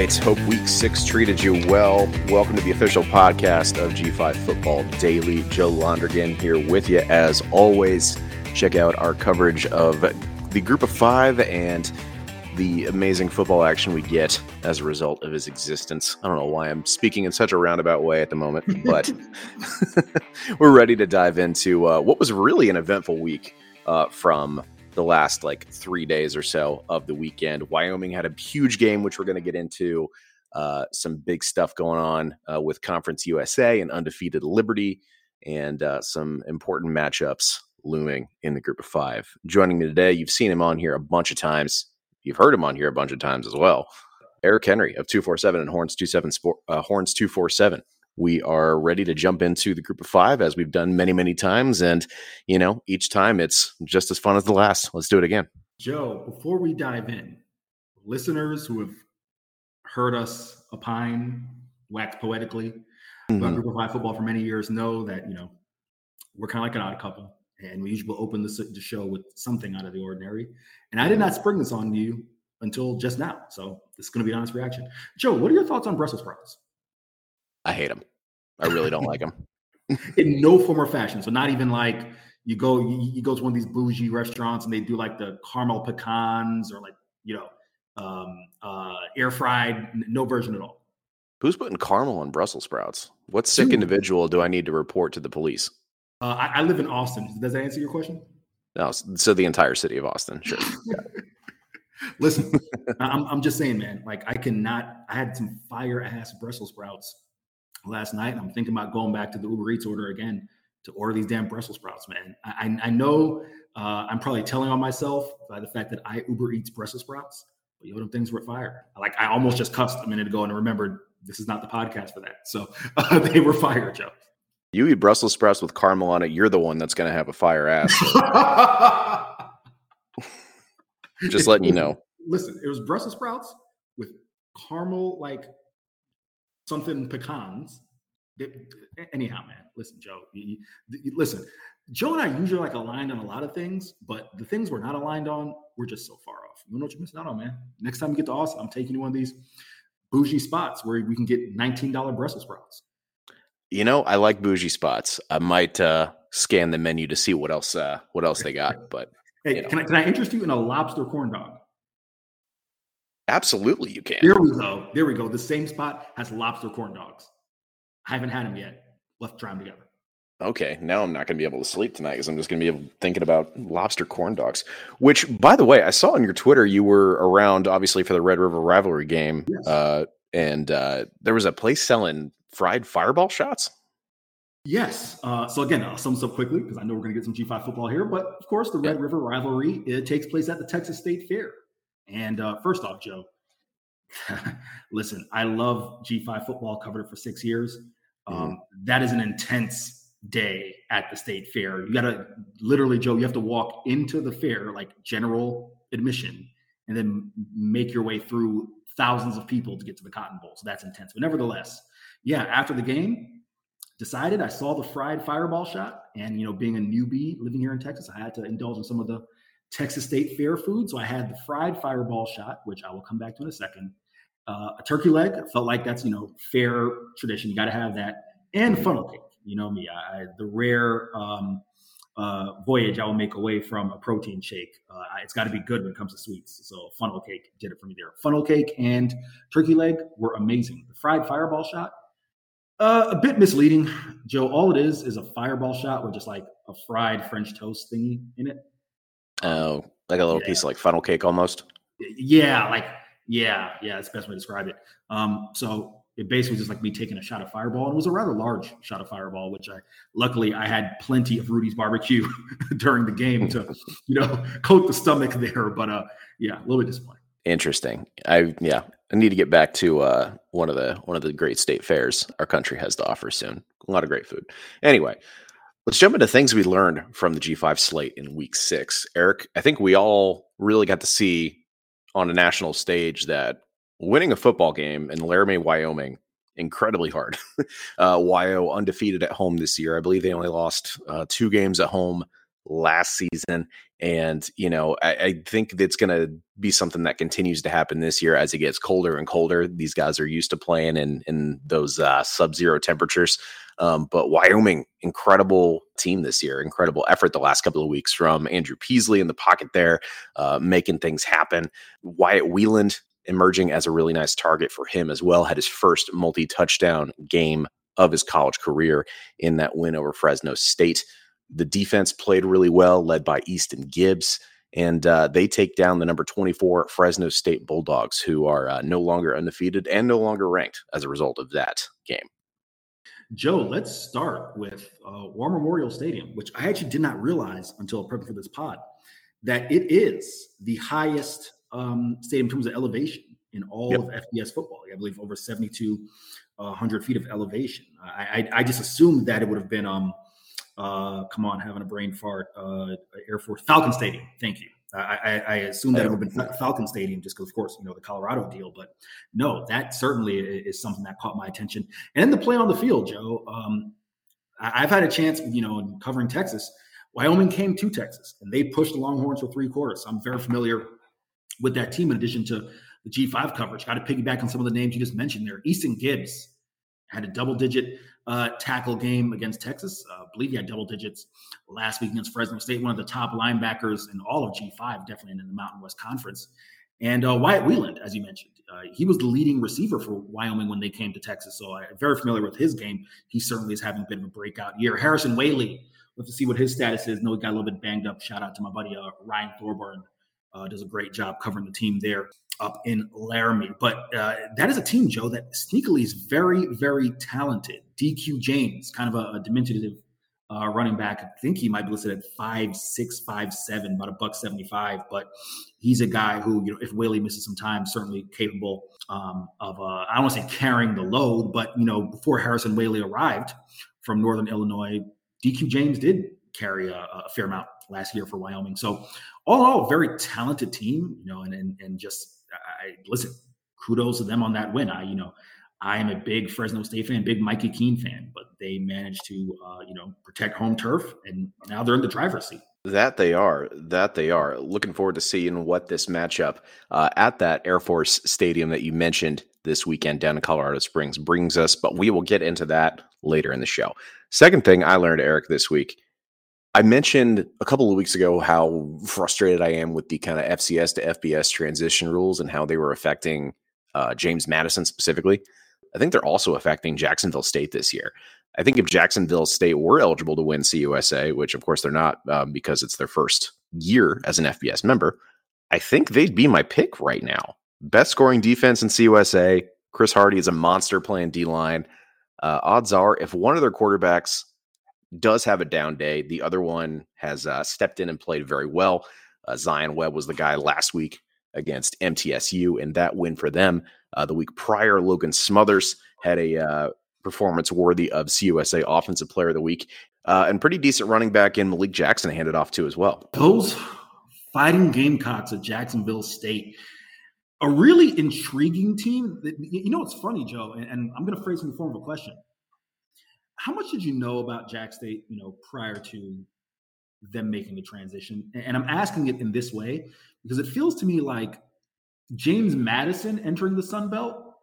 Right. Hope week six treated you well. Welcome to the official podcast of G5 Football Daily. Joe Londergan here with you as always. Check out our coverage of the group of five and the amazing football action we get as a result of his existence. I don't know why I'm speaking in such a roundabout way at the moment, but we're ready to dive into uh, what was really an eventful week uh, from the last like three days or so of the weekend. Wyoming had a huge game, which we're going to get into. Uh, some big stuff going on uh, with Conference USA and undefeated Liberty, and uh, some important matchups looming in the group of five. Joining me today, you've seen him on here a bunch of times. You've heard him on here a bunch of times as well. Eric Henry of 247 and Horns 27 Sport, uh, Horns 247 we are ready to jump into the group of five as we've done many, many times. And, you know, each time it's just as fun as the last. Let's do it again. Joe, before we dive in, listeners who have heard us opine, wax poetically mm-hmm. about group of five football for many years know that, you know, we're kind of like an odd couple. And we usually open the, the show with something out of the ordinary. And I did not spring this on you until just now. So this is going to be an honest reaction. Joe, what are your thoughts on Brussels sprouts? I hate them. I really don't like them. In no form or fashion. So not even like you go you, you, go to one of these bougie restaurants and they do like the caramel pecans or like you know um, uh, air fried. No version at all. Who's putting caramel on Brussels sprouts? What sick Dude. individual do I need to report to the police? Uh, I, I, live in Austin. Does that answer your question? No, so the entire city of Austin. Sure. Listen, I'm, I'm just saying, man. Like I cannot. I had some fire ass Brussels sprouts last night. I'm thinking about going back to the Uber Eats order again to order these damn Brussels sprouts, man. I, I know uh, I'm probably telling on myself by the fact that I Uber Eats Brussels sprouts, but you know, them things were fire. Like I almost just cussed a minute ago and remembered this is not the podcast for that. So uh, they were fire, Joe. You eat Brussels sprouts with caramel on it. You're the one that's going to have a fire ass. just letting you know. Listen, it was Brussels sprouts with caramel like something pecans. Anyhow, man, listen, Joe. You, you, listen, Joe and I usually like aligned on a lot of things, but the things we're not aligned on, we're just so far off. You know what you're missing out on, man. Next time you get to Austin, I'm taking you one of these bougie spots where we can get $19 Brussels sprouts. You know, I like bougie spots. I might uh, scan the menu to see what else uh, what else they got. But hey, you know. can I can I interest you in a lobster corn dog? Absolutely, you can. There we go. There we go. The same spot has lobster corn dogs. I haven't had them yet. Let's try them together. Okay, now I'm not going to be able to sleep tonight because I'm just going to be thinking about lobster corn dogs. Which, by the way, I saw on your Twitter you were around, obviously for the Red River rivalry game, yes. uh, and uh, there was a place selling fried fireball shots. Yes. Uh, so again, I'll sum this up quickly because I know we're going to get some G5 football here. But of course, the Red. River rivalry it takes place at the Texas State Fair. And uh, first off, Joe, listen, I love G5 football, covered it for six years. Um, mm-hmm. That is an intense day at the state fair. You got to literally, Joe, you have to walk into the fair like general admission and then make your way through thousands of people to get to the Cotton Bowl. So that's intense. But nevertheless, yeah, after the game, decided I saw the fried fireball shot. And, you know, being a newbie living here in Texas, I had to indulge in some of the Texas State fair food. So I had the fried fireball shot, which I will come back to in a second. Uh, a turkey leg. I felt like that's you know fair tradition. You got to have that, and funnel cake. You know me, I, the rare um, uh, voyage I will make away from a protein shake. Uh, it's got to be good when it comes to sweets. So funnel cake did it for me there. Funnel cake and turkey leg were amazing. The fried fireball shot, uh, a bit misleading, Joe. All it is is a fireball shot with just like a fried French toast thingy in it. Oh, like a little yeah. piece of like funnel cake almost. Yeah, like yeah, yeah. That's the best way to describe it. Um, so it basically was just like me taking a shot of Fireball, and it was a rather large shot of Fireball, which I luckily I had plenty of Rudy's barbecue during the game to you know coat the stomach there. But uh, yeah, a little bit disappointing. Interesting. I yeah, I need to get back to uh, one of the one of the great state fairs our country has to offer soon. A lot of great food. Anyway, Let's jump into things we learned from the G5 slate in week six. Eric, I think we all really got to see on a national stage that winning a football game in Laramie, Wyoming, incredibly hard. uh, Wyo undefeated at home this year. I believe they only lost uh, two games at home last season. And, you know, I, I think it's going to be something that continues to happen this year as it gets colder and colder. These guys are used to playing in, in those uh, sub zero temperatures. Um, but Wyoming, incredible team this year, incredible effort the last couple of weeks from Andrew Peasley in the pocket there, uh, making things happen. Wyatt Wieland emerging as a really nice target for him as well. Had his first multi touchdown game of his college career in that win over Fresno State. The defense played really well, led by Easton Gibbs. And uh, they take down the number 24 Fresno State Bulldogs, who are uh, no longer undefeated and no longer ranked as a result of that game. Joe, let's start with uh, War Memorial Stadium, which I actually did not realize until prepping for this pod that it is the highest um, stadium in terms of elevation in all yep. of FBS football. I believe over 7,200 uh, feet of elevation. I, I, I, just assumed that it would have been, um, uh, come on, having a brain fart, uh, Air Force Falcon Stadium. Thank you. I, I, assumed that it would have been Falcon Stadium just because, of course, you know, the Colorado deal. But no, that certainly is something that caught my attention. And the play on the field, Joe. Um, I've had a chance, you know, covering Texas. Wyoming came to Texas and they pushed the Longhorns for three quarters. I'm very familiar with that team in addition to the G5 coverage. Got to piggyback on some of the names you just mentioned there. Easton Gibbs had a double digit uh, tackle game against Texas. Uh, I believe he had double digits last week against Fresno State, one of the top linebackers in all of G5, definitely in the Mountain West Conference. And uh, Wyatt Wieland, as you mentioned, uh, he was the leading receiver for Wyoming when they came to Texas. So I'm very familiar with his game. He certainly is having a bit of a breakout year. Harrison Waylee, we'll see what his status is. Know he got a little bit banged up. Shout out to my buddy uh, Ryan Thorburn uh, does a great job covering the team there up in Laramie. But uh, that is a team, Joe, that sneakily is very, very talented. DQ James, kind of a, a diminutive uh, running back. I think he might be listed at five six, five seven, about a buck seventy five. But he's a guy who, you know, if Waylee misses some time, certainly capable um, of uh, I don't want to say carrying the load, but you know, before Harrison Waylee arrived from Northern Illinois, DQ James did carry a, a fair amount last year for Wyoming. So all in all, very talented team, you know, and and, and just I listen, kudos to them on that win. I, you know, I am a big Fresno State fan, big Mikey Keene fan, but they managed to, uh, you know, protect home turf, and now they're in the driver's seat. That they are. That they are. Looking forward to seeing what this matchup uh, at that Air Force Stadium that you mentioned this weekend down in Colorado Springs brings us, but we will get into that later in the show. Second thing I learned, Eric, this week I mentioned a couple of weeks ago how frustrated I am with the kind of FCS to FBS transition rules and how they were affecting uh, James Madison specifically. I think they're also affecting Jacksonville State this year. I think if Jacksonville State were eligible to win CUSA, which of course they're not um, because it's their first year as an FBS member, I think they'd be my pick right now. Best scoring defense in CUSA. Chris Hardy is a monster playing D line. Uh, odds are, if one of their quarterbacks does have a down day. The other one has uh, stepped in and played very well. Uh, Zion Webb was the guy last week against MTSU, and that win for them. Uh, the week prior, Logan Smothers had a uh, performance worthy of CUSA Offensive Player of the Week, uh, and pretty decent running back in Malik Jackson handed off to as well. Those fighting Gamecocks at Jacksonville State. A really intriguing team. You know what's funny, Joe, and I'm going to phrase in the form of a question how much did you know about Jack State, you know, prior to them making the transition? And I'm asking it in this way because it feels to me like James Madison entering the Sun Belt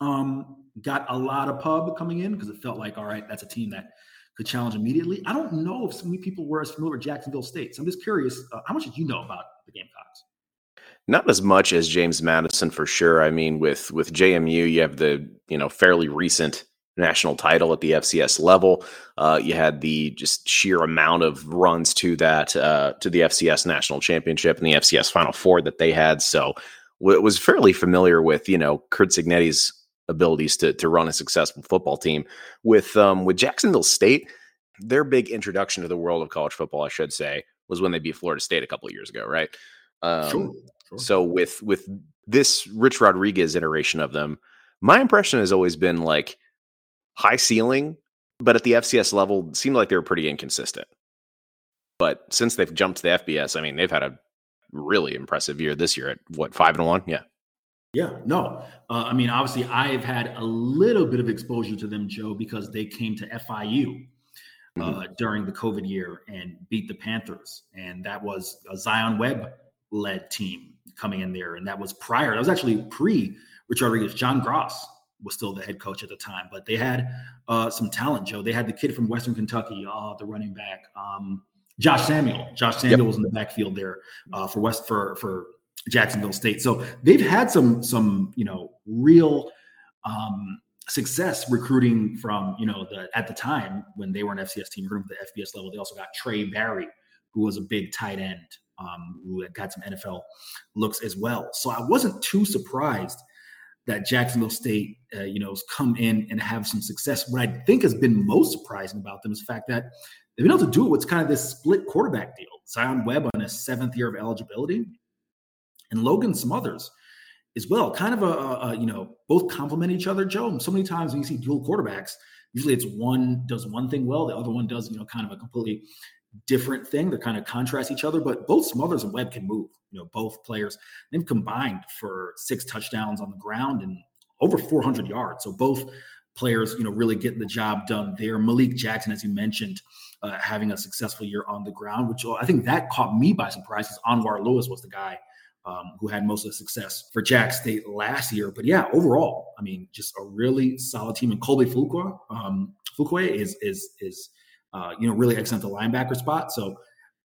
um, got a lot of pub coming in because it felt like, all right, that's a team that could challenge immediately. I don't know if so many people were as familiar with Jacksonville State. So I'm just curious, uh, how much did you know about the Gamecocks? Not as much as James Madison for sure. I mean, with with JMU, you have the you know fairly recent national title at the FCS level. Uh, you had the just sheer amount of runs to that uh, to the FCS national championship and the FCS Final Four that they had. So w- was fairly familiar with you know Curt Cignetti's abilities to to run a successful football team. With um, with Jacksonville State, their big introduction to the world of college football, I should say, was when they beat Florida State a couple of years ago, right? Um, sure, sure. So with with this Rich Rodriguez iteration of them, my impression has always been like high ceiling, but at the FCS level, seemed like they were pretty inconsistent. But since they've jumped to the FBS, I mean, they've had a really impressive year this year at what five and one, yeah. Yeah, no. Uh, I mean, obviously, I've had a little bit of exposure to them, Joe, because they came to FIU mm-hmm. during the COVID year and beat the Panthers. And that was a Zion Webb led team coming in there. And that was prior, that was actually pre Rich Rodriguez. John Grass was still the head coach at the time, but they had uh, some talent, Joe. They had the kid from Western Kentucky, uh, the running back, um, Josh Samuel. Josh Samuel yep. was in the backfield there uh, for West for for Jacksonville State. So they've had some some you know real um, success recruiting from you know the at the time when they were an FCS team, recruiting the FBS level. They also got Trey Barry, who was a big tight end, um, who had got some NFL looks as well. So I wasn't too surprised that Jacksonville State, uh, you know, has come in and have some success. What I think has been most surprising about them is the fact that they've been able to do it with kind of this split quarterback deal. Zion Webb on his seventh year of eligibility, and Logan Smothers as well. Kind of a, a, you know both complement each other. Joe, so many times when you see dual quarterbacks, usually it's one does one thing well, the other one does you know kind of a completely different thing. They kind of contrast each other, but both Smothers and Webb can move. You know, both players they've combined for six touchdowns on the ground and over 400 yards. So both players, you know, really getting the job done there. Malik Jackson, as you mentioned, uh, having a successful year on the ground, which I think that caught me by surprise. Because Anwar Lewis was the guy um, who had most of the success for Jack State last year. But yeah, overall, I mean, just a really solid team. And Colby Fuqua, um, Fuqua is is is uh, you know really excellent the linebacker spot. So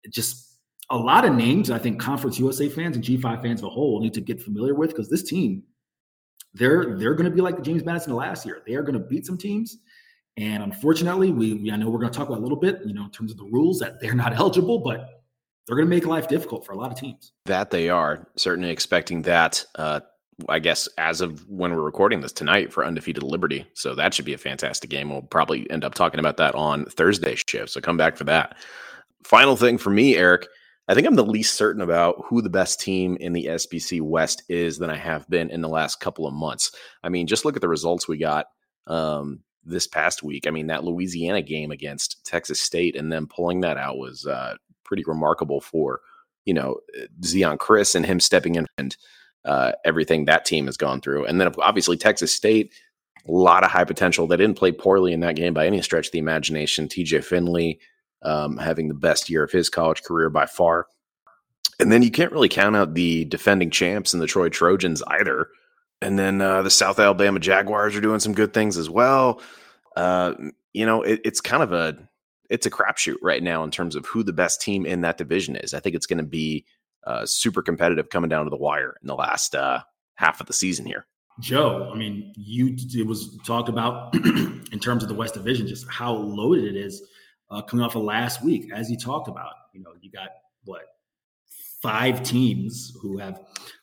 just a lot of names I think Conference USA fans and G5 fans of a whole need to get familiar with because this team, they're they're going to be like the James Madison last year. They are going to beat some teams. And unfortunately, we, we I know we're going to talk about a little bit, you know, in terms of the rules that they're not eligible, but they're going to make life difficult for a lot of teams. That they are certainly expecting that. Uh, I guess as of when we're recording this tonight for undefeated Liberty, so that should be a fantastic game. We'll probably end up talking about that on Thursday show. So come back for that. Final thing for me, Eric. I think I'm the least certain about who the best team in the SBC West is than I have been in the last couple of months. I mean, just look at the results we got um, this past week. I mean, that Louisiana game against Texas State and then pulling that out was uh, pretty remarkable for you know Zeon Chriss and him stepping in and uh, everything that team has gone through. And then obviously Texas State, a lot of high potential. They didn't play poorly in that game by any stretch of the imagination. TJ Finley um, having the best year of his college career by far. And then you can't really count out the defending champs and the Troy Trojans either. And then uh, the South Alabama Jaguars are doing some good things as well. Uh, you know, it, it's kind of a it's a crapshoot right now in terms of who the best team in that division is. I think it's going to be uh, super competitive coming down to the wire in the last uh, half of the season here. Joe, I mean, you it was talk about in terms of the West Division, just how loaded it is uh, coming off of last week, as you talked about. You know, you got what five teams who have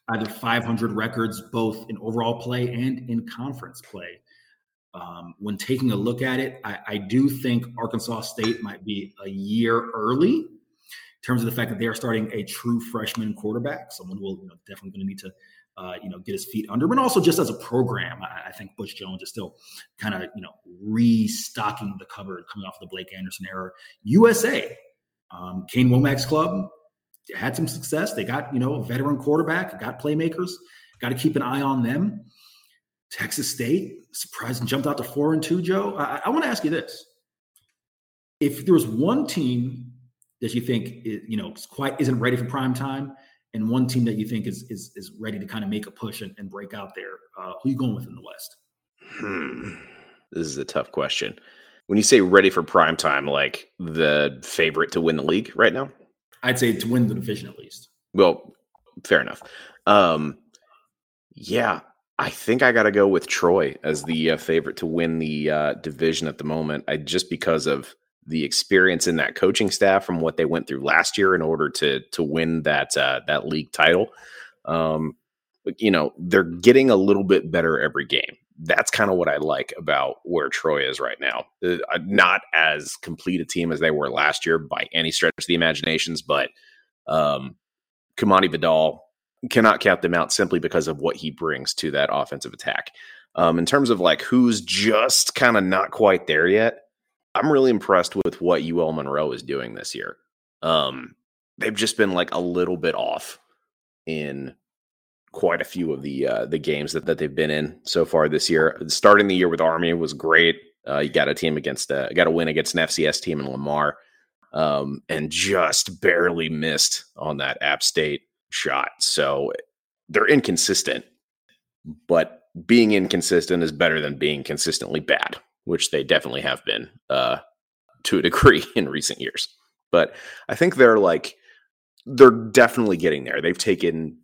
either 500 records both in overall play and in conference play. Um, when taking a look at it, I, I, do think Arkansas State might be a year early terms of the fact that they are starting a true freshman quarterback. Someone will you know, definitely going to need to uh, you know get his feet under, but also just as a program, I, I think Butch Jones is still kind of you know restocking the cupboard coming off the Blake Anderson era. USA, um, Kane Wommack's club had some success. They got you know a veteran quarterback, got playmakers. Got to keep an eye on them. Texas State surprised and jumped out to four and two. Joe, I, I want to ask you this: If there was one team that you think is, you know quite isn't ready for prime time, and one team that you think is is is ready to kind of make a push and, and break out there, uh, who are you going with in the West? Hmm. This is a tough question. When you say ready for prime time, like the favorite to win the league right now, I'd say to win the division at least. Well, fair enough. Um, yeah, I think I got to go with Troy as the uh, favorite to win the uh, division at the moment. I just because of the experience in that coaching staff from what they went through last year in order to to win that uh, that league title. Um, you know, they're getting a little bit better every game. That's kind of what I like about where Troy is right now. Uh, not as complete a team as they were last year by any stretch of the imaginations, but um, Kimani Vidal cannot count them out simply because of what he brings to that offensive attack. Um, in terms of like who's just kind of not quite there yet, I'm really impressed with what UL Monroe is doing this year. Um, they've just been like a little bit off in quite a few of the uh, the games that, that they've been in so far this year. Starting the year with Army was great. Uh, you got a team against, uh, got a win against an FCS team in Lamar, um, and just barely missed on that App State shot. So they're inconsistent, but being inconsistent is better than being consistently bad, which they definitely have been uh, to a degree in recent years. But I think they're like they're definitely getting there. They've taken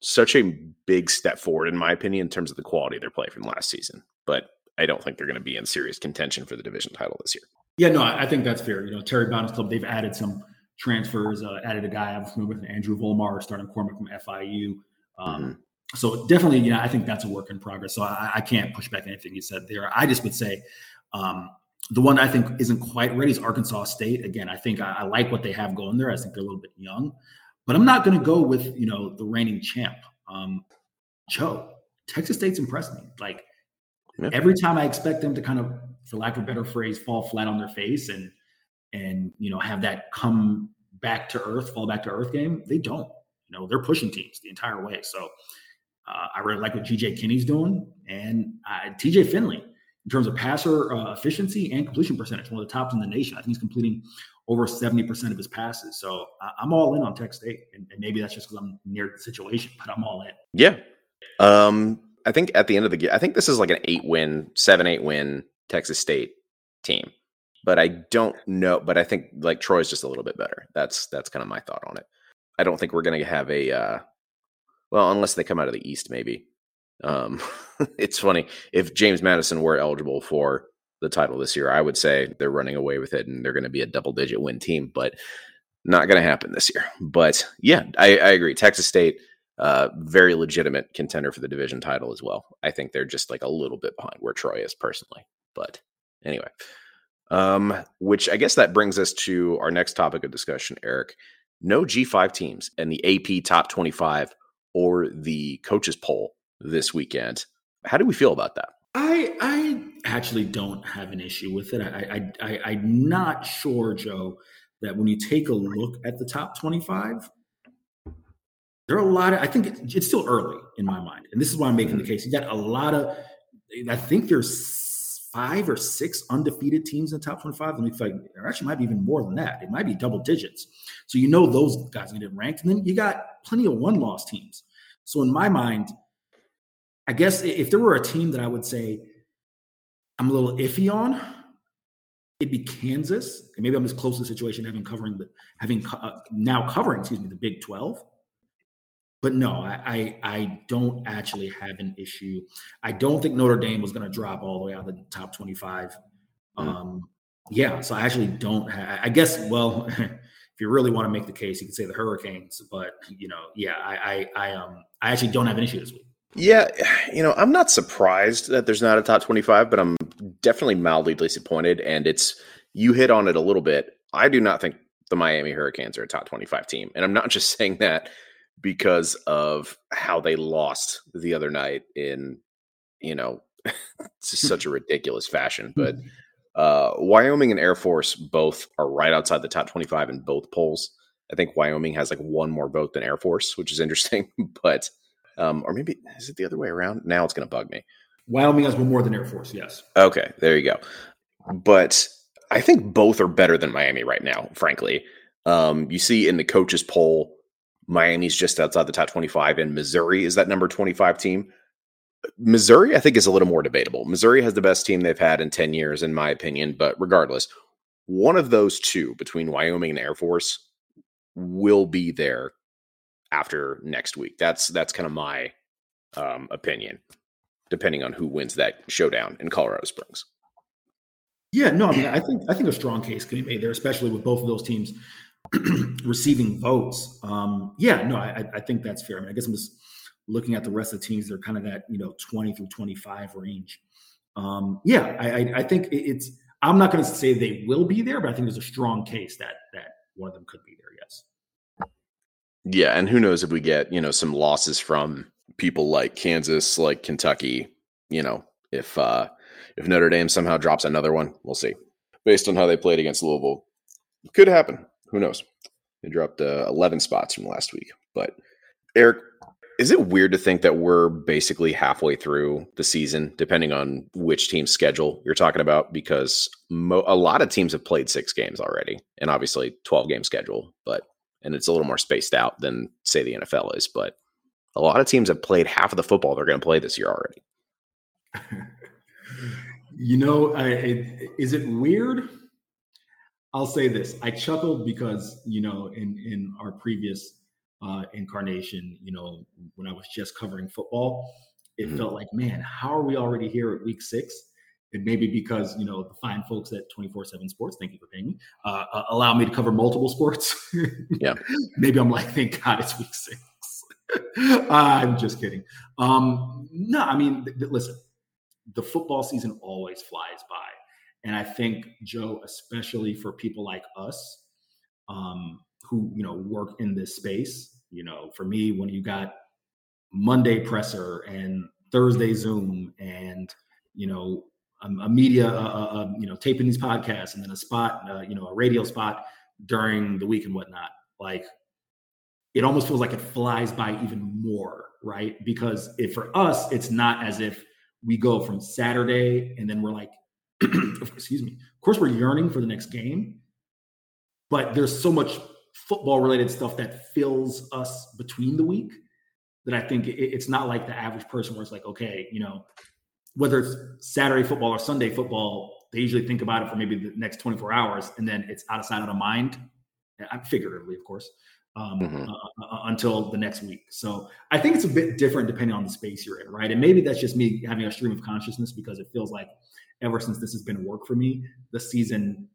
such a big step forward, in my opinion, in terms of the quality of their play from last season. But I don't think they're going to be in serious contention for the division title this year. Yeah, no, I think that's fair. You know, Terry Bowden's club, they've added some transfers, uh, added a guy I'm familiar with, Andrew Volmar, starting cornerback from FIU. Um, mm-hmm. So definitely, you know, I think that's a work in progress. So I, I, can't push back anything you said there. I just would say um, the one I think isn't quite ready is Arkansas State. Again, I think I, I, like what they have going there. I think they're a little bit young, but I'm not going to go with you know the reigning champ, um, Joe. Texas State's impressed me. Like yeah. every time I expect them to kind of, for lack of a better phrase, fall flat on their face and and you know have that come back to earth, fall back to earth game, they don't. You know, they're pushing teams the entire way. So uh, I really like what GJ Kinne's doing and uh, TJ Finley in terms of passer uh, efficiency and completion percentage, one of the tops in the nation. I think he's completing over 70% of his passes. So I'm all in on Tech State. And, and maybe that's just because I'm near the situation, but I'm all in. Yeah. Um, I think at the end of the game, I think this is like an eight win, seven, eight win Texas State team. But I don't know. But I think like Troy's just a little bit better. That's that's kind of my thought on it. I don't think we're going to have a uh, well, unless they come out of the East, maybe. Um, it's funny if James Madison were eligible for the title this year, I would say they're running away with it and they're going to be a double digit win team, but not going to happen this year. But yeah, I, I agree. Texas State, uh, very legitimate contender for the division title as well. I think they're just like a little bit behind where Troy is personally. But anyway, um, which I guess that brings us to our next topic of discussion, Eric. No G5 teams and the AP top 25 or the coaches poll this weekend. How do we feel about that? I I actually don't have an issue with it. I, I, I I'm not sure, Joe, that when you take a look at the top 25, there are a lot of. I think it's still early in my mind, and this is why I'm making the mm-hmm. case. You got a lot of. I think there's five or six undefeated teams in the top 25. And me like there actually might be even more than that. It might be double digits. So you know those guys are gonna get ranked. And then you got plenty of one-loss teams. So in my mind, I guess if there were a team that I would say I'm a little iffy on, it'd be Kansas. And maybe I'm as close to the situation having covering the having uh, now covering, excuse me, the Big 12. But no, I, I, I don't actually have an issue. I don't think Notre Dame was going to drop all the way out of the top 25. Mm. Um, yeah, so I actually don't have. I guess well, if you really want to make the case, you could say the Hurricanes, but you know, yeah, I, I, I um, I actually don't have an issue this week. Yeah, you know, I'm not surprised that there's not a top 25, but I'm definitely mildly disappointed. And it's you hit on it a little bit. I do not think the Miami Hurricanes are a top 25 team, and I'm not just saying that because of how they lost the other night in, you know, such a ridiculous fashion, but. Uh, Wyoming and Air Force both are right outside the top 25 in both polls. I think Wyoming has like one more vote than Air Force, which is interesting. but, um, or maybe is it the other way around? Now it's going to bug me. Wyoming has one more than Air Force, yes. Okay, there you go. But I think both are better than Miami right now, frankly. Um, you see in the coaches poll, Miami's just outside the top 25, and Missouri is that number 25 team. Missouri, I think, is a little more debatable. Missouri has the best team they've had in 10 years, in my opinion. But regardless, one of those two between Wyoming and Air Force will be there after next week. That's that's kind of my um, opinion, depending on who wins that showdown in Colorado Springs. Yeah, no, I mean, I think I think a strong case can be made there, especially with both of those teams receiving votes. Um, yeah, no, I, I think that's fair. I mean, I guess I'm just looking at the rest of the teams, they're kind of that you know 20 through 25 range. Um, yeah, I, I, think it's. I'm not going to say they will be there, but I think there's a strong case that that one of them could be there. Yes. Yeah, and who knows if we get you know some losses from people like Kansas, like Kentucky. You know, if uh if Notre Dame somehow drops another one, we'll see. Based on how they played against Louisville, could happen. Who knows? They dropped uh, 11 spots from last week. But Eric, Is it weird to think that we're basically halfway through the season, depending on which team's schedule you're talking about? Because mo- a lot of teams have played six games already, and obviously 12 game schedule, but and it's a little more spaced out than say the NFL is. But a lot of teams have played half of the football they're going to play this year already. you know, I, it, is it weird? I'll say this: I chuckled because you know, in in our previous uh, incarnation, you know, when I was just covering football, it mm-hmm. felt like, man, how are we already here at week six? And maybe because, you know, the fine folks at 24 7 Sports, thank you for paying me, uh, uh, allow me to cover multiple sports. yeah. maybe I'm like, thank God it's week six. I'm just kidding. Um, no, I mean, th- th- listen, the football season always flies by. And I think, Joe, especially for people like us, um, who you know work in this space. You know, for me, when you got Monday presser and Thursday Zoom and you know a, a media, you know, taping these podcasts and then a spot, uh, you know, a radio spot during the week and whatnot. Like, it almost feels like it flies by even more, right? Because if for us, it's not as if we go from Saturday and then we're like, excuse me. Of course, we're yearning for the next game, but there's so much football related stuff that fills us between the week that I think it, it's not like the average person where it's like, okay, you know, whether it's Saturday football or Sunday football, they usually think about it for maybe the next 24 hours and then it's out of sight, out of mind. I'm figuratively, of course, um, mm-hmm. uh, uh, uh, until the next week. So I think it's a bit different depending on the space you're in, right? And maybe that's just me having a stream of consciousness because it feels like ever since this has been work for me, the season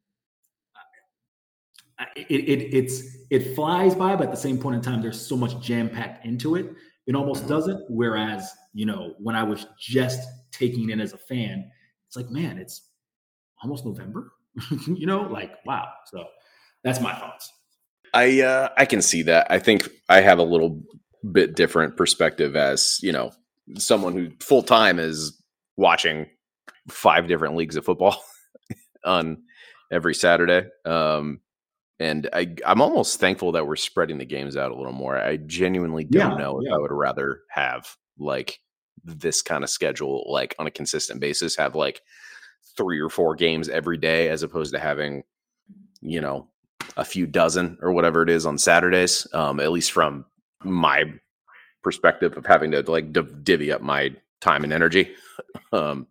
it, it it's it flies by, but at the same point in time, there's so much jam packed into it, it almost mm-hmm. doesn't. Whereas, you know, when I was just taking in as a fan, it's like, man, it's almost November. you know, like wow. So that's my thoughts. I uh, I can see that. I think I have a little bit different perspective as you know someone who full time is watching five different leagues of football on every Saturday. Um, and I, I'm almost thankful that we're spreading the games out a little more. I genuinely don't yeah, know if yeah. I would rather have like this kind of schedule, like on a consistent basis, have like three or four games every day, as opposed to having, you know, a few dozen or whatever it is on Saturdays. Um, at least from my perspective of having to like divvy up my time and energy. um,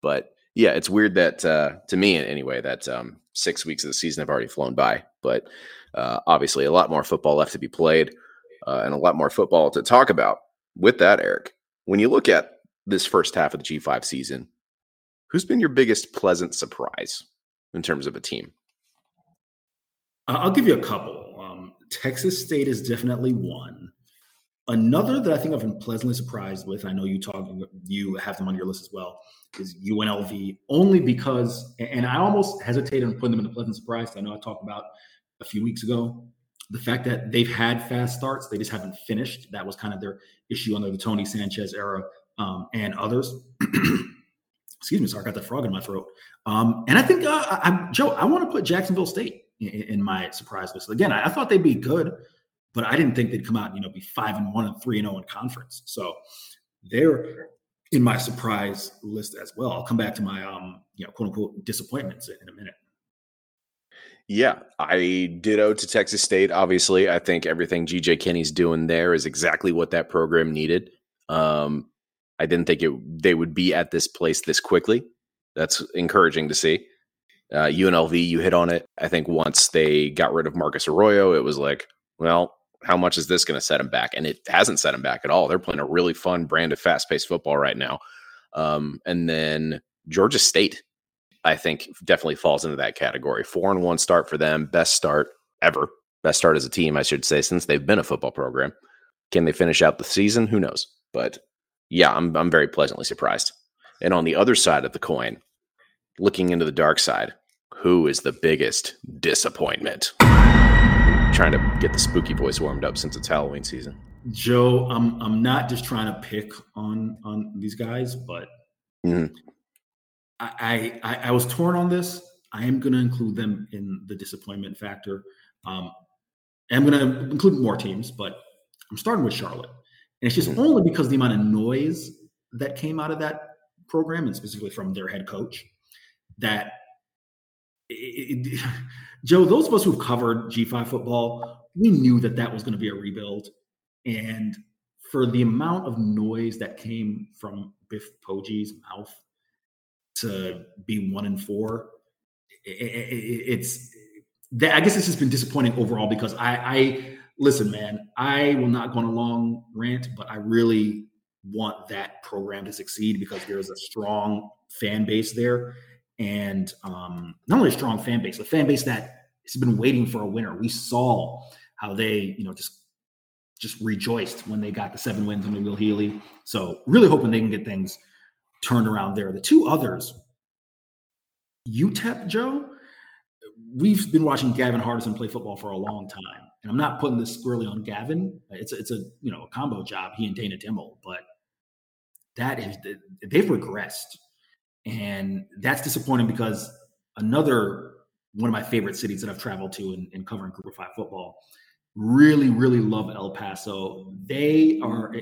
but yeah, it's weird that uh, to me anyway that um, six weeks of the season have already flown by. But uh, obviously, a lot more football left to be played uh, and a lot more football to talk about. With that, Eric, when you look at this first half of the G5 season, who's been your biggest pleasant surprise in terms of a team? I'll give you a couple. Um, Texas State is definitely one. Another that I think I've been pleasantly surprised with, I know you talk, you have them on your list as well, is UNLV. Only because, and I almost hesitate on putting them in a pleasant surprise. I know I talked about a few weeks ago the fact that they've had fast starts, they just haven't finished. That was kind of their issue under the Tony Sanchez era um, and others. Excuse me, sorry, I got the frog in my throat. Um, and I think, uh, I, Joe, I want to put Jacksonville State in, in my surprise list. Again, I, I thought they'd be good but I didn't think they'd come out, and you know, be five and one and three and zero oh in conference. So they're in my surprise list as well. I'll come back to my um, you know, quote unquote disappointments in a minute. Yeah, I ditto to Texas State. Obviously, I think everything GJ Kinne's doing there is exactly what that program needed. Um, I didn't think it they would be at this place this quickly. That's encouraging to see. Uh, UNLV, you hit on it. I think once they got rid of Marcus Arroyo, it was like, well, how much is this going to set them back? And it hasn't set them back at all. They're playing a really fun brand of fast paced football right now. Um, and then Georgia State, I think, definitely falls into that category. Four and one start for them, best start ever, best start as a team, I should say, since they've been a football program. Can they finish out the season? Who knows? But yeah, I'm I'm very pleasantly surprised. And on the other side of the coin, looking into the dark side, who is the biggest disappointment? Trying to get the spooky voice warmed up since it's Halloween season. Joe, I'm I'm not just trying to pick on on these guys, but mm-hmm. I, I I was torn on this. I am going to include them in the disappointment factor. Um, I'm going to include more teams, but I'm starting with Charlotte. And it's just mm-hmm. only because the amount of noise that came out of that program, and specifically from their head coach, that it, it, Joe, those of us who've covered G5 football, we knew that that was going to be a rebuild. And for the amount of noise that came from Biff Poggi's mouth to be one and four, it, it's I guess this has been disappointing overall because I, I listen, man, I will not go on a long rant, but I really want that program to succeed because there's a strong fan base there. And um, not only a strong fan base, a fan base that has been waiting for a winner. We saw how they, you know, just just rejoiced when they got the seven wins under Will Healy. So really hoping they can get things turned around there. The two others, UTEP, Joe, we've been watching Gavin Hardison play football for a long time. And I'm not putting this squarely on Gavin. It's a, it's a you know a combo job. He and Dana Dimel, but that is they've regressed, and that's disappointing because another one of my favorite cities that I've traveled to in, in covering Group of Five football. Really, really love El Paso. They are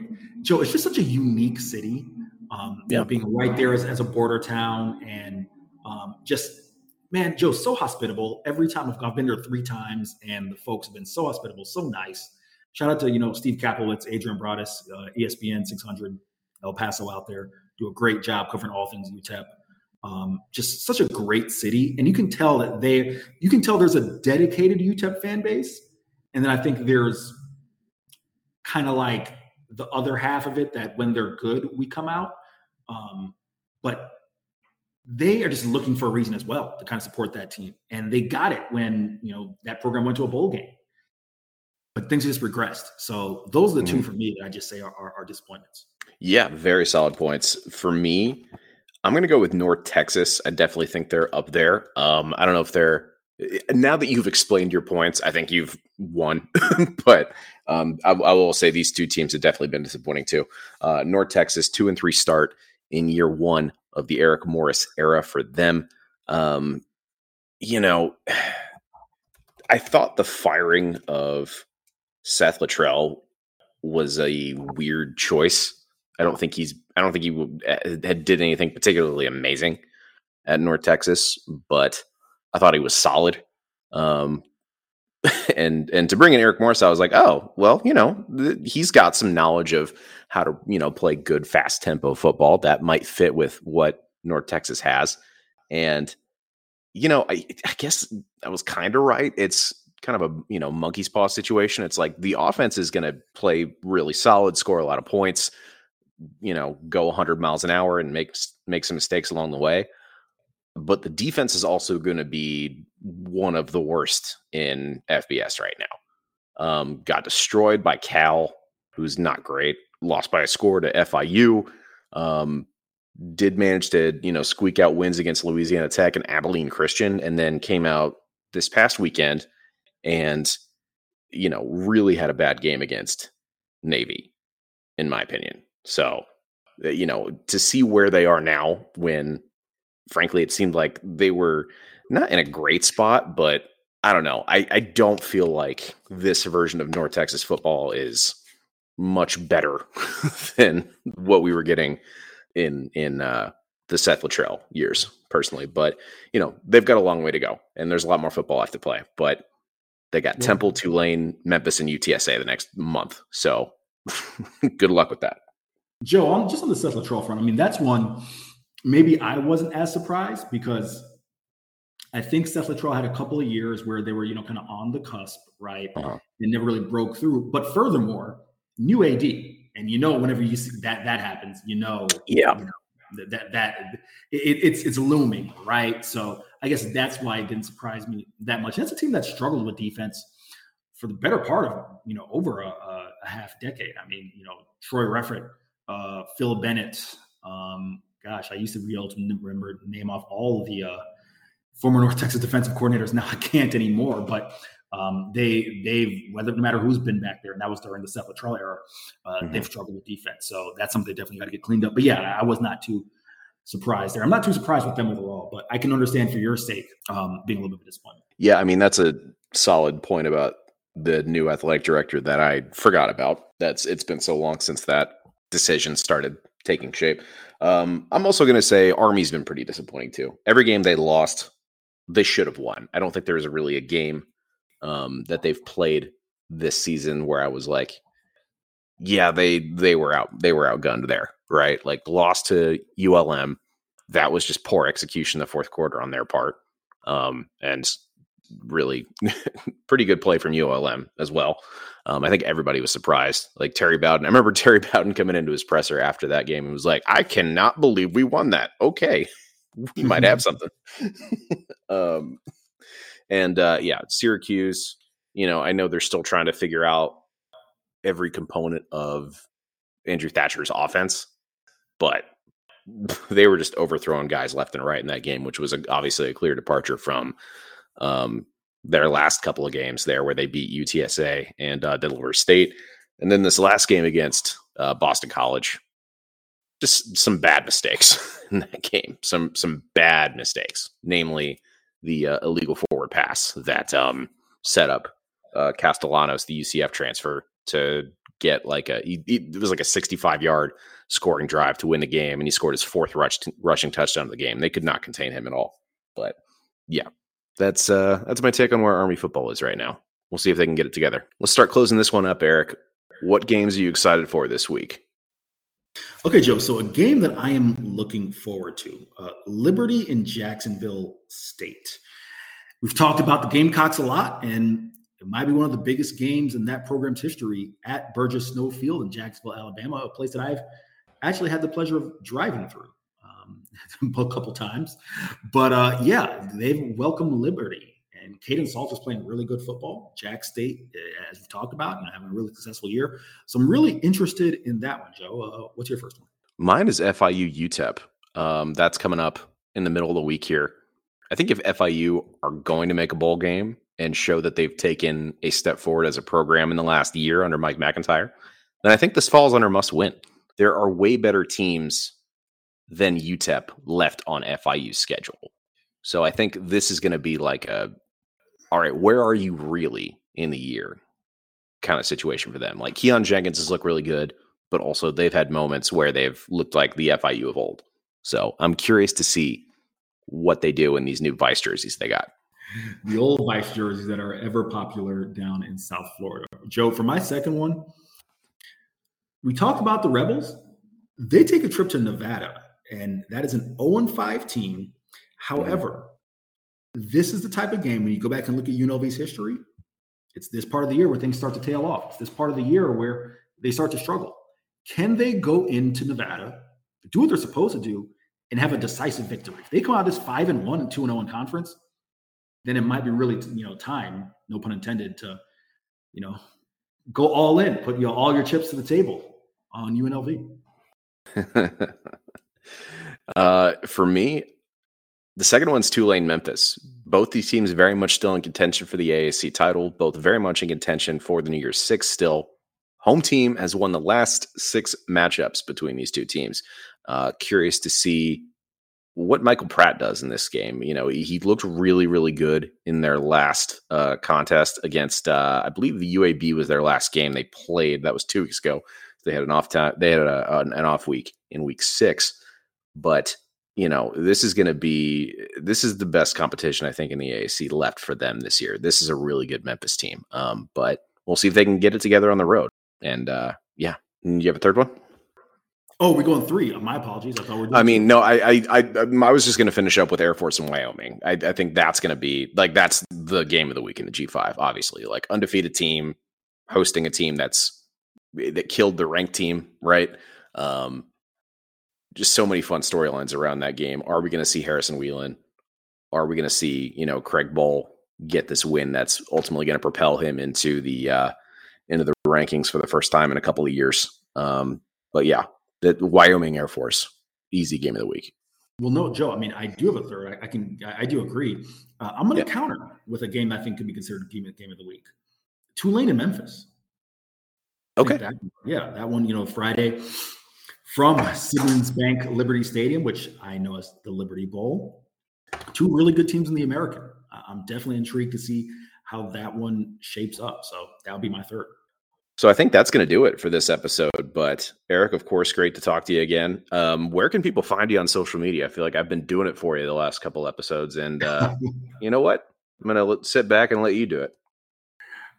Joe. It's just such a unique city. Um, yeah. Being right there as, as a border town and um, just man, Joe, so hospitable. Every time I've, I've, been there three times, and the folks have been so hospitable, so nice. Shout out to you know Steve Kaplowitz, Adrian Broadus, uh, ESPN 600 El Paso out there do a great job covering all things UTEP. Um, just such a great city, and you can tell that they you can tell there's a dedicated UTEP fan base, and then I think there's kind of like the other half of it that when they're good we come out. Um, but they are just looking for a reason as well to kind of support that team. And they got it when, you know, that program went to a bowl game. But things just regressed. So those are the two for me that I just say are, are, are disappointments. Yeah, very solid points. For me, I'm going to go with North Texas. I definitely think they're up there. Um, I don't know if they're now that you've explained your points, I think you've won. but um, I, I, will say these two teams have definitely been disappointing too. Uh, North Texas two and three start in year one of the Eric Morris era for them. Um, you know, I thought the firing of Seth Littrell was a weird choice. I don't think he's. I don't think he eh, had did anything particularly amazing at North Texas, but I thought he was solid. Um, and and to bring in Eric Morris, I was like, oh well, you know, th- he's got some knowledge of how to you know play good fast tempo football that might fit with what North Texas has, and you know, I, I guess I was kind of right. It's kind of a you know monkey's paw situation. It's like the offense is going to play really solid, score a lot of points, you know, go 100 miles an hour and make make some mistakes along the way but the defense is also going to be one of the worst in FBS right now. Um, got destroyed by Cal, who's not great. Lost by a score to FIU. Um, did manage to you know squeak out wins against Louisiana Tech and Abilene Christian, and then came out this past weekend and you know really had a bad game against Navy, in my opinion. So uh, you know to see where they are now when frankly, it seemed like they were not in a great spot, but I don't know. I, I don't feel like this version of North Texas football is much better than what we were getting in in uh, the Seth Littrell years, personally. But you know, they've got a long way to go, and there's a lot more football left to play. But they got yeah. Temple, Tulane, Memphis, and UTSA the next month. So good luck with that. Joe, on just on the Seth Littrell front, I mean, that's one maybe I wasn't as surprised because I think Seth Littrell had a couple of years where they were, you know, kind of on the cusp, right? Uh-huh. And never really broke through. But furthermore, new AD. And you know, whenever you see that that happens, you know, yeah, you know, that that, that it, it's it's looming, right? So I guess that's why it didn't surprise me that much. That's a team that struggled with defense for the better part of you know over a, a half decade. I mean, you know, Troy Reffett, uh, Phil Bennett, um, gosh, I used to be able to remember name off all of the uh, former North Texas defensive coordinators. Now I can't anymore, but um, they they've whether no matter who's been back there, and that was during the Seth Littrell era, uh, mm-hmm. they've struggled with defense. So that's something they definitely got to get cleaned up. But yeah, I was not too surprised there. I'm not too surprised with them overall, but I can understand for your sake um, being a little bit disappointed. Yeah, I mean that's a solid point about the new athletic director that I forgot about. That's it's been so long since that decision started taking shape. Um, I'm also going to say Army's been pretty disappointing too. Every game they lost, they should have won. I don't think there is really a game um, that they've played this season where I was like, yeah, they they were out they were outgunned there, right? Like lost to ULM. That was just poor execution the fourth quarter on their part. Um, and really pretty good play from ULM as well. Um, I think everybody was surprised. Like Terry Bowden, I remember Terry Bowden coming into his presser after that game and was like, "I cannot believe we won that." Okay, we might have something. um, and uh, yeah, Syracuse. You know, I know they're still trying to figure out every component of Andrew Thatcher's offense, but they were just overthrowing guys left and right in that game, which was a, obviously a clear departure from um, their last couple of games there, where they beat UTSA and uh, Delaware State, and then this last game against uh, Boston College. Just some bad mistakes in that game. Some some bad mistakes, namely the uh, illegal forward pass that um, set up uh, Castellanos, the UCF transfer, to get like a it was like a 65 yard scoring drive to win the game, and he scored his fourth rush, rushing touchdown of the game. They could not contain him at all. But yeah, that's uh that's my take on where Army football is right now. We'll see if they can get it together. Let's start closing this one up, Eric. What games are you excited for this week? Okay, Joe. So a game that I am looking forward to: uh, Liberty in Jacksonville State. We've talked about the Gamecocks a lot, and it might be one of the biggest games in that program's history at Burgess Snow Field in Jacksonville, Alabama, a place that I've actually had the pleasure of driving through a couple times. But uh, yeah, they've welcomed Liberty. And Kaidon Salter is playing really good football. Jack State, uh, as we talked about, know, having a really successful year. So I'm really interested in that one, Joe. Uh, what's your first one? Mine is FIU UTEP. Um, that's coming up in the middle of the week here. I think if FIU are going to make a bowl game, and show that they've taken a step forward as a program in the last year under Mike MacIntyre, then I think this falls under must win. There are way better teams than UTEP left on FIU's schedule. So I think this is going to be like a, all right, where are you really in the year kind of situation for them? Like Keyone Jenkins has looked really good, but also they've had moments where they've looked like the FIU of old. So I'm curious to see what they do in these new vice jerseys they got the old vice jerseys that are ever popular down in South Florida. Joe, for my second one, we talked about the Rebels. They take a trip to Nevada, and that is an 0 5 team. However, this is the type of game when you go back and look at UNLV's history, it's this part of the year where things start to tail off. It's this part of the year where they start to struggle. Can they go into Nevada, do what they're supposed to do, and have a decisive victory? If they come out as 5 and 1 and 2 and 0 in conference, then it might be really you know time, no pun intended, to you know go all in, put you know, all your chips to the table on UNLV. uh, for me, the second one's Tulane Memphis. Both these teams very much still in contention for the AAC title, both very much in contention for the New Year's Six still. Home team has won the last six matchups between these two teams. Uh, curious to see what Michael Pratt does in this game. You know, he looked really, really good in their last uh, contest against, uh, I believe the UAB was their last game they played. That was two weeks ago. They had an off time. They had a, an off week in week six, but you know, this is going to be this is the best competition I think in the AAC left for them this year. This is a really good Memphis team. Um, but we'll see if they can get it together on the road. And uh, yeah, you have a third one. Oh, we're going three. My apologies. I thought we are Doing I mean, no, I, I, I, I was just going to finish up with Air Force and Wyoming. I, I think that's going to be like that's the game of the week in the G five. Obviously, like undefeated team hosting a team that's that killed the ranked team, right? Um, just so many fun storylines around that game. Are we going to see Harrison Waylee? Are we going to see you know Craig Bohl get this win that's ultimately going to propel him into the uh, into the rankings for the first time in a couple of years? Um, but yeah, the Wyoming Air Force, easy game of the week. Well, no, Joe. I mean, I do have a third. I, I can. I, I, do agree. Uh, I'm going to counter with a game I think could be considered game, game of the week. Tulane and Memphis. Okay. That, yeah, that one. You know, Friday from Simmons Bank Liberty Stadium, which I know as the Liberty Bowl. Two really good teams in the American. I'm definitely intrigued to see how that one shapes up. So that'll be my third. So I think that's going to do it for this episode. But Eric, of course, great to talk to you again. Um, where can people find you on social media? I feel like I've been doing it for you the last couple episodes, and uh, you know what? I'm going to sit back and let you do it.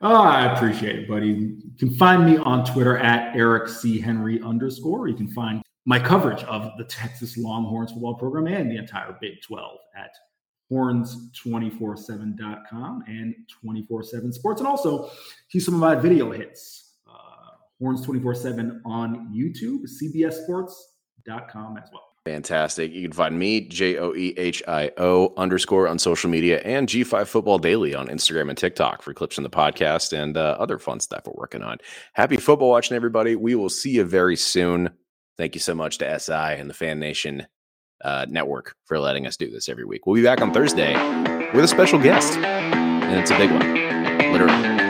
Oh, I appreciate it, buddy. You can find me on Twitter at Eric C. Henry underscore. You can find my coverage of the Texas Longhorns football program and the entire Big 12 at horns247.com and 24-7 sports. And also see some of my video hits uh, Horns 24 7 on YouTube, CBSSports.com as well. Fantastic. You can find me, J O E H I O underscore on social media and G5 Football Daily on Instagram and TikTok for clips from the podcast and uh, other fun stuff we're working on. Happy football watching, everybody. We will see you very soon. Thank you so much to SI and the FanNation uh, Network for letting us do this every week. We'll be back on Thursday with a special guest, and it's a big one, literally.